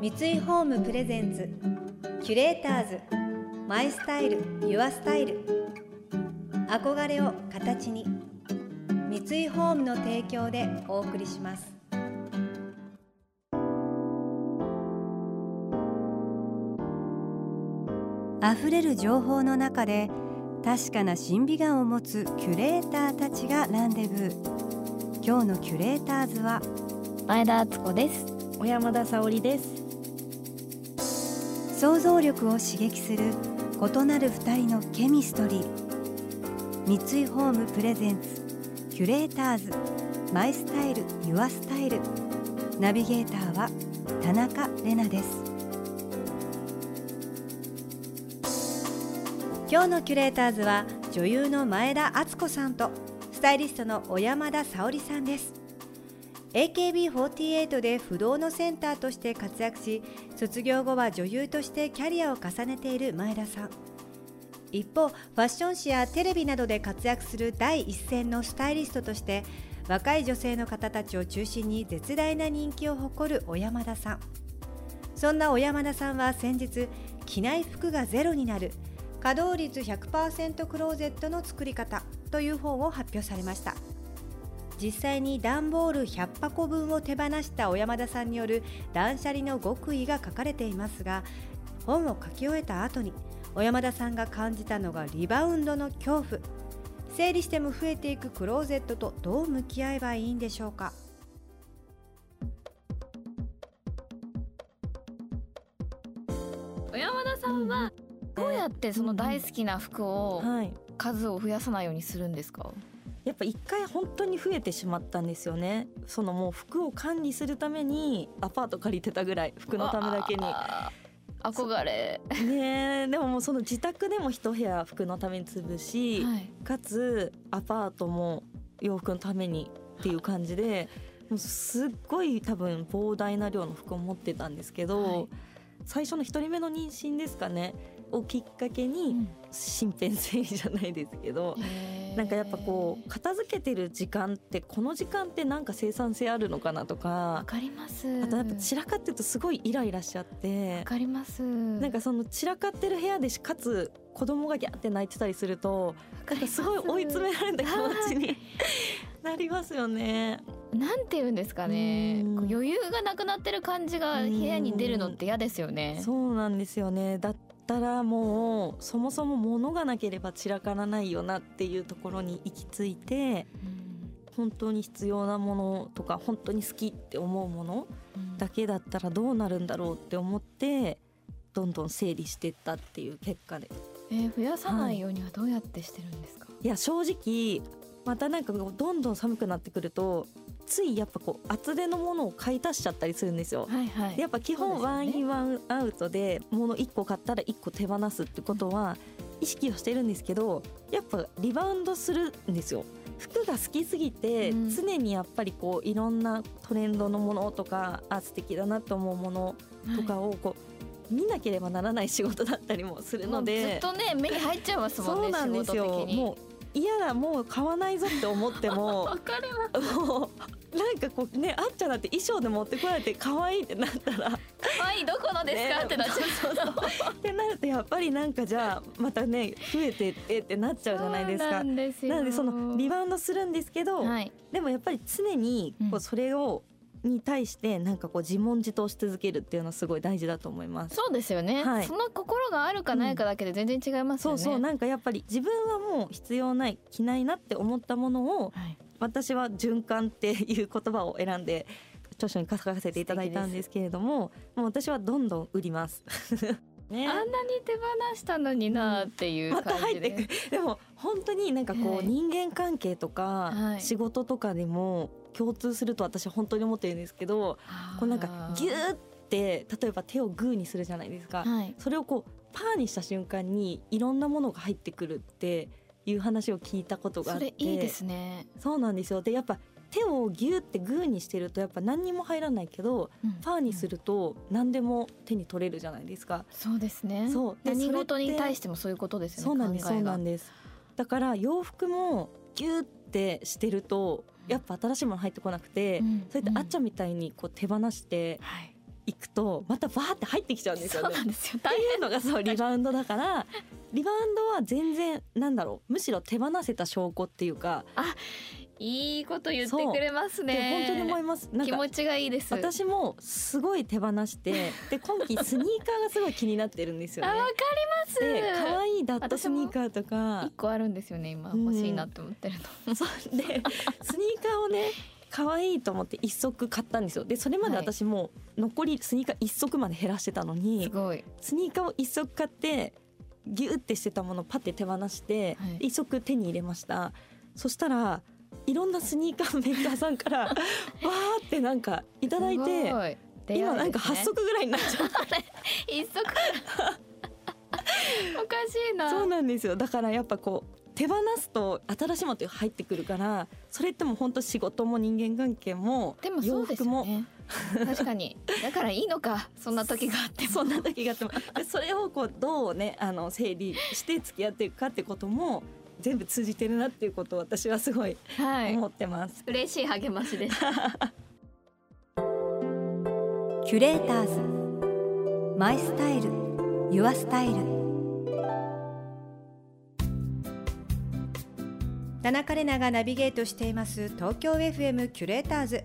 三井ホームプレゼンツキュレーターズマイスタイルユアスタイル。憧れを形に三井ホームの提供でお送りします。溢れる情報の中で確かな審美眼を持つキュレーターたちがランデブー。今日のキュレーターズは前田敦子です。小山田沙織です想像力を刺激する異なる二人のケミストリー。三井ホームプレゼンツキュレーターズ。マイスタイルユアスタイル。ナビゲーターは田中れなです。今日のキュレーターズは女優の前田敦子さんとスタイリストの小山田沙織さんです。AKB48 で不動のセンターとして活躍し卒業後は女優としてキャリアを重ねている前田さん。一方ファッション誌やテレビなどで活躍する第一線のスタイリストとして若い女性の方たちを中心に絶大な人気を誇る小山田さん。そんな小山田さんは先日着ない服がゼロになる稼働率100%クローゼットの作り方という本を発表されました。実際に段ボール100箱分を手放した小山田さんによる断捨離の極意が書かれていますが本を書き終えた後に小山田さんが感じたのがリバウンドの恐怖。整理しても増えていくクローゼットとどう向き合えばいいんでしょうか。小山田さんはどうやってその大好きな服をはい。数を増やさないようにするんですか、やっぱ一回本当に増えてしまったんですよね。そのもう服を管理するためにアパート借りてたぐらい服のためだけに。憧れ、ねえでももうその自宅でも一部屋服のために潰し、はい、かつアパートも洋服のためにっていう感じでもうすっごい多分膨大な量の服を持ってたんですけど、はい。最初の一人目の妊娠ですかねをきっかけに身辺整理じゃないですけど、なんかやっぱこう片付けてる時間ってこの時間ってなんか生産性あるのかなとわかかります。あとやっぱ散らかってるとすごいイライラしちゃって。わかります。なんかその散らかってる部屋でしかつ子供がギャーって泣いてたりするとなんかすごい追い詰められた気持ちに なりますよね。なんて言うんですかね。余裕がなくなってる感じが部屋に出るのって嫌ですよね。そうなんですよね。だったらもうそもそも物がなければ散らからないよなっていうところに行き着いてうん。本当に必要なものとか本当に好きって思うものうん。だけだったらどうなるんだろうって思ってどんどん整理していったっていう結果で。えー増やさないようにはどうやってしてるんですか、い。や正直またなんかどんどん寒くなってくるとついやっぱこう厚手のものを買い足しちゃったりするんですよ。はいはい。でやっぱ基本ワンインワンアウトで物1個買ったら1個手放すってことは意識はしてるんですけどやっぱリバウンドするんですよ。服が好きすぎてうん。常にやっぱりこういろんなトレンドのものとかあ素敵だなと思うものとかをこう見なければならない仕事だったりもするのもうずっでとね目に入っちゃいますもんねそうなんですよ。もう嫌だもう買わないぞって思っても わかります。もうなんかこうねあっちゃんだって衣装で持ってこられて可愛いってなったら。可愛いどこのですか、ねってなっちゃう。そうそうってなるとやっぱりなんかじゃあまたね増えてってってなっちゃうじゃないですそうなか。んですよ。なのでそのリバウンドするんですけど、はい。でもやっぱり常にこううん。それを、に対してなんかこう自問自答し続けるっていうのはすごい大事だと思います。そうですよね、はいその心があるかないかだけで全然違いますよね、そうそうなんかやっぱり自分はもう必要ない着ないなって思ったものをはい私は循環っていう言葉を選んで著書に書かせていただいたんですけれどももう私はどんどん売ります。ね。あんなに手放したのになっていうまた感じで、入ってく。でも本当になんかこはい。う人間関係とかはい。仕事とかでも共通すると私は本当に思ってるんですけどこうなんかギューって例えば手をグーにするじゃないですか。はい。それをこうパーにした瞬間にいろんなものが入ってくるっていう話を聞いたことがあそって。れいいですね、そうなんですよ。でやっぱ手をギューってグーにしてるとやっぱ何にも入らないけどうん。パーにすると何でも手に取れるじゃないですか。そうですね。そう。で何事に対してもそういうことですよねそうなんですそうなんです。だから洋服もギューってしてるとやっぱ新しいもの入ってこなくて、うん。そうやってあっちゃんみたいにこう手放してはい。いくとまたバーって入ってきちゃうんですそうよね。なんですよ。っていうのがそうリバウンドだから リバウンドは全然なんだろう。むしろ手放せた証拠っていうか。いいこと言ってくれますでね本当に思います。気持ちがいいです。私もすごい手放してで今季スニーカーがすごい気になってるんですよね。あわか。ります。で可愛いダットスニーカーとか。一個あるんですよね今うん欲しいなって思ってるの、そう。でスニーカーをね可愛いと思って一足買ったんですよ。でそれまではい。私もう残りスニーカー一足まで減らしてたのに、すごい。スニーカーを一足買ってギューってしてたものをパッて手放して、はい。一足手に入れました。そしたらいろんなスニーカーメーカーさんから わーってなんかいただいすてごい。今なんか8足ぐらいになっちゃって 一足おかしいな。そうなんですよ。だからやっぱこう手放すと新しいものって入ってくるからそれってもう本当仕事も人間関係もでもそ洋うです服もよね 確かに。だからいいのか。そんな時があっても。そんな時があっても。でそれをこうどうねあの整理して付き合っていくかってことも全部通じてるなっていうことを私はすごいはい。思ってます。嬉しい励ましです。キュレーターズ。マイスタイル。ユアスタイル。田中れながナビゲートしています東京 FM キュレーターズ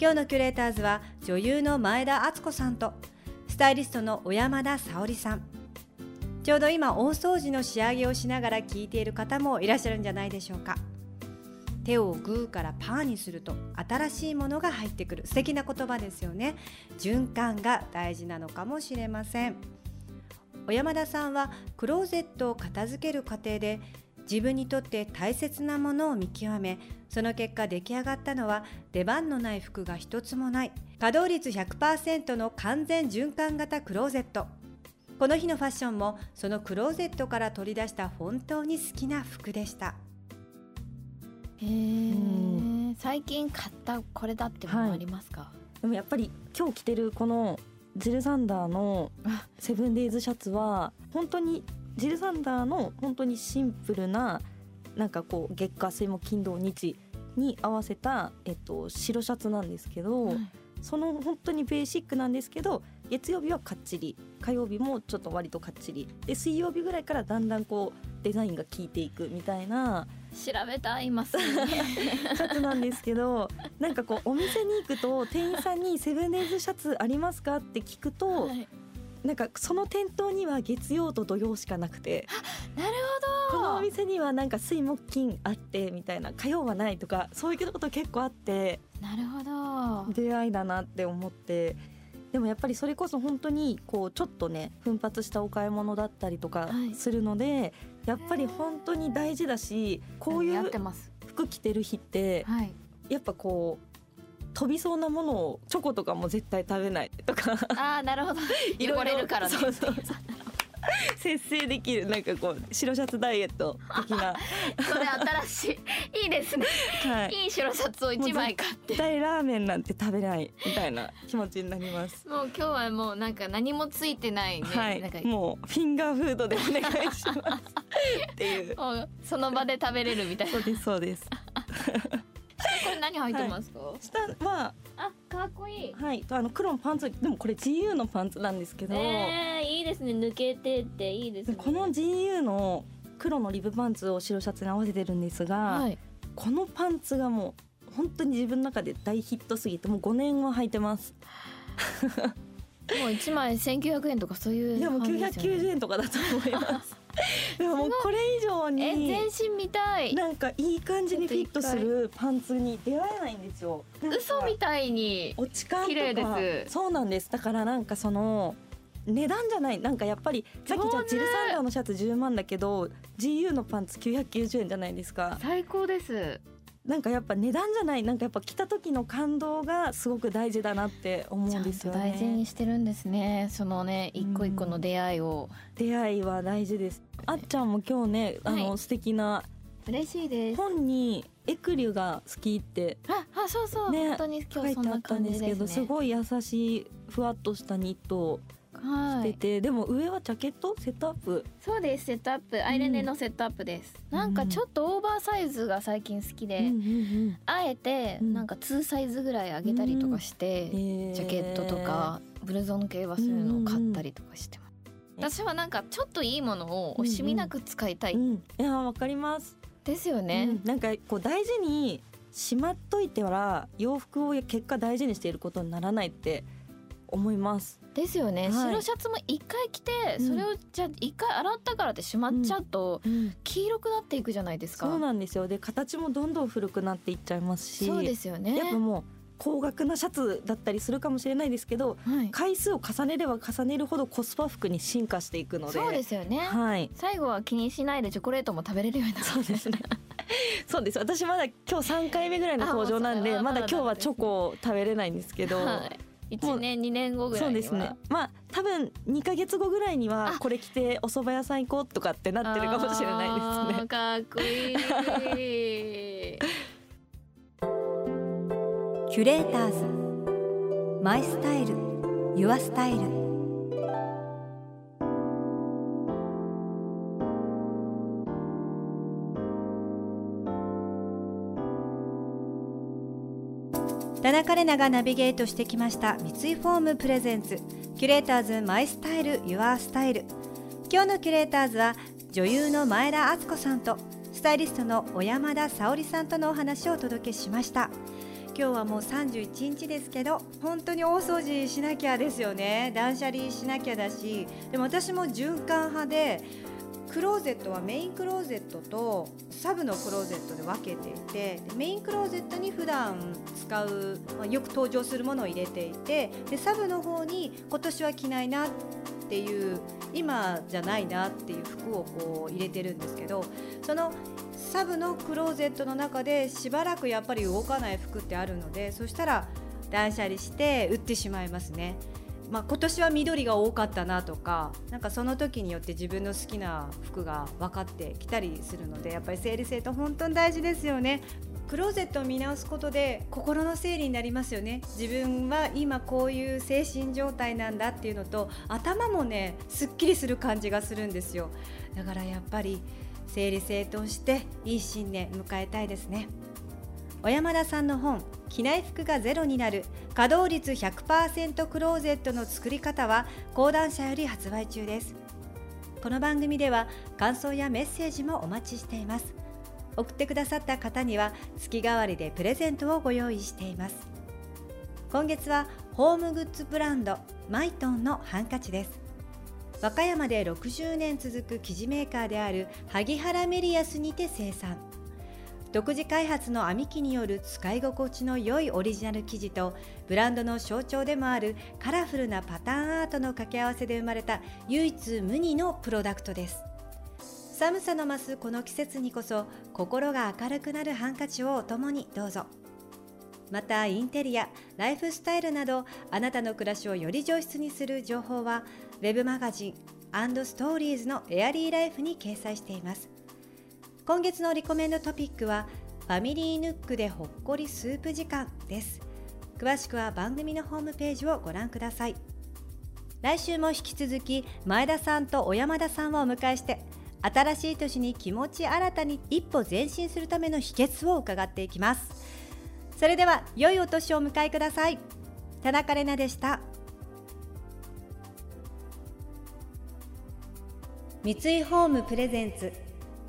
今日のキュレーターズは女優の前田敦子さんとスタイリストの小山田沙織さん。ちょうど今大掃除の仕上げをしながら聞いている方もいらっしゃるんじゃないでしょうか。手をグーからパーにすると新しいものが入ってくる。素敵な言葉ですよね。循環が大事なのかもしれません。小山田さんはクローゼットを片付ける過程で自分にとって大切なものを見極めその結果出来上がったのは出番のない服が一つもない稼働率100%の完全循環型クローゼット。この日のファッションもそのクローゼットから取り出した本当に好きな服でした。へー。最近買ったこれだってものありますか、でもやっぱり今日着てるこのジルサンダーのあ。セブンデイズシャツは本当にジルサンダーの本当にシンプルななんかこう月火水木金土日に合わせた、えっと、白シャツなんですけど、はいその本当にベーシックなんですけど月曜日はかっちり火曜日もちょっと割とかっちりで水曜日ぐらいからだんだんこうデザインが効いていくみたいな調べたいます シャツなんですけどなんかこうお店に行くと店員さんに「セブンデイズシャツありますか?」って聞くと、はいなんかその店頭には月曜と土曜しかなくてなるこのおほど店にはなんか水木金あってみたいな火曜はないとかそういうこと結構あってなるほど。出会いだなって思ってでもやっぱりそれこそ本当にこうちょっとね奮発したお買い物だったりとかはい。するので、やっぱり本当に大事だしこういう服着てる日ってはい。やっぱこう飛びそうなものをチョコとかも絶対食べないとか。ああなるほど。汚れるからね。そうそうそう。節制できるなんかこう白シャツダイエット的な、それ新しい。いいですね。はい、いい白シャツを一枚買って。絶対ラーメンなんて食べないみたいな気持ちになります。もう今日はもうなんか何もついてないね、はい。なんか、もうフィンガーフードでお願いします。っていう その場で食べれるみたいな。そうですそうです。これ何入ってますか、下はあかっこいい。はい。あの黒のパンツ。でもこれ GU のパンツなんですけど、えー、いいですね。抜けてっていいですね。この GU の黒のリブパンツを白シャツに合わせてるんですが、はい。このパンツがもう本当に自分の中で大ヒットすぎてもう5年は履いてます。もう一枚1900円とかそういういやもう感じですよね。990円とかだと思います。でももうこれ以上えに全身見たい。なんかいい感じにフィットするパンツに出会えないんですよ。嘘みたいに落ち感とか。綺麗です。そうなんです。だからなんかその値段じゃない。なんかやっぱりさっきじゃジルサンダーのシャツ10万だけど GU のパンツ990円じゃないですか。最高ですなんかやっぱ値段じゃないなんかやっぱ着た時の感動がすごく大事だなって思うんですよんと大事にねしてるんですね。そのね一個一個の出会いを、出会いは大事です。あっちゃんも今日ねあの、はい。素敵な嬉しいです。本にエクリュが好きってああそうそう、ね本当に今日そんなったんですけ感じですねどすごい優しいふわっとしたニットはい。着てて、でも上はジャケット？セットアップ？そうですセットアップ。アイレネのセットアップです、なんかちょっとオーバーサイズが最近好きで、うんうんうん。あえてうん。なんか2サイズぐらい上げたりとかして、へジャケットとかブルゾン系はそういうのを買ったりとかしてます、私はなんかちょっといいものを惜しみなく使いたい、うん、いやわかります、ですよね、うん。なんかこう大事にしまっといては洋服を結果大事にしていることにならないって思います。ですよね、はい。白シャツも一回着てうん。それをじゃあ一回洗ったからってしまっちゃうと黄色くなっていくじゃないですか、そうなんですよ。で形もどんどん古くなっていっちゃいますしそうですよね。やっぱもう高額なシャツだったりするかもしれないですけどはい、回数を重ねれば重ねるほどコスパ服に進化していくのでそうですよね、はい。最後は気にしないでチョコレートも食べれるようになるそうですね。そうです。私まだ今日3回目ぐらいの登場なんでまだ今日はチョコを食べれないんですけど、はい、1年2年後ぐらそいうには。ですね。まあ多分2ヶ月後ぐらいにはあ。これ着てお蕎麦屋さん行こうとかってなってるかもしれないですね。かっこいい。キュレーターズ。マイスタイル。ユアスタイル田中麗奈がナビゲートしてきました三井ホーム presents。キュレーターズ my style your style。今日のキュレーターズは女優の前田敦子さんとスタイリストの小山田早織さんとのお話をお届けしました。今日はもう31日ですけど本当に大掃除しなきゃですよね。断捨離しなきゃだし。でも私も循環派でクローゼットはメインクローゼットとサブのクローゼットで分けていてメインクローゼットに普段使う、まあ、よく登場するものを入れていてでサブの方に今年は着ないなっていう今じゃないなっていう服をこう入れてるんですけどそのサブのクローゼットの中でしばらくやっぱり動かない服ってあるのでそしたら断捨離して売ってしまいますね。まあ、今年は緑が多かったなとかなんかその時によって自分の好きな服が分かってきたりするのでやっぱり整理整頓本当に大事ですよね。クローゼットを見直すことで心の整理になりますよね。自分は今こういう精神状態なんだっていうのと頭もねすっきりする感じがするんですよ。だからやっぱり整理整頓していい新年迎えたいですね。小山田さんの本着ない服がゼロになる稼働率100%クローゼットの作り方は講談社より発売中です。この番組では感想やメッセージもお待ちしています。送ってくださった方には月替わりでプレゼントをご用意しています。今月はホームグッズブランドマイトンのハンカチです。和歌山で60年続く生地メーカーである萩原メリアスにて生産。独自開発の編み機による使い心地の良いオリジナル生地とブランドの象徴でもあるカラフルなパターンアートの掛け合わせで生まれた唯一無二のプロダクトです。寒さの増すこの季節にこそ心が明るくなるハンカチをお供にどうぞ。またインテリアライフスタイルなどあなたの暮らしをより上質にする情報はウェブマガジンストーリーズのエアリーライフに掲載しています。今月のリコメンドトピックはファミリーヌックでほっこりスープ時間です。詳しくは番組のホームページをご覧ください。来週も引き続き前田さんと小山田さんをお迎えして新しい年に気持ち新たに一歩前進するための秘訣を伺っていきます。それでは良いお年をお迎えください。田中れなでした。三井ホームプレゼンツ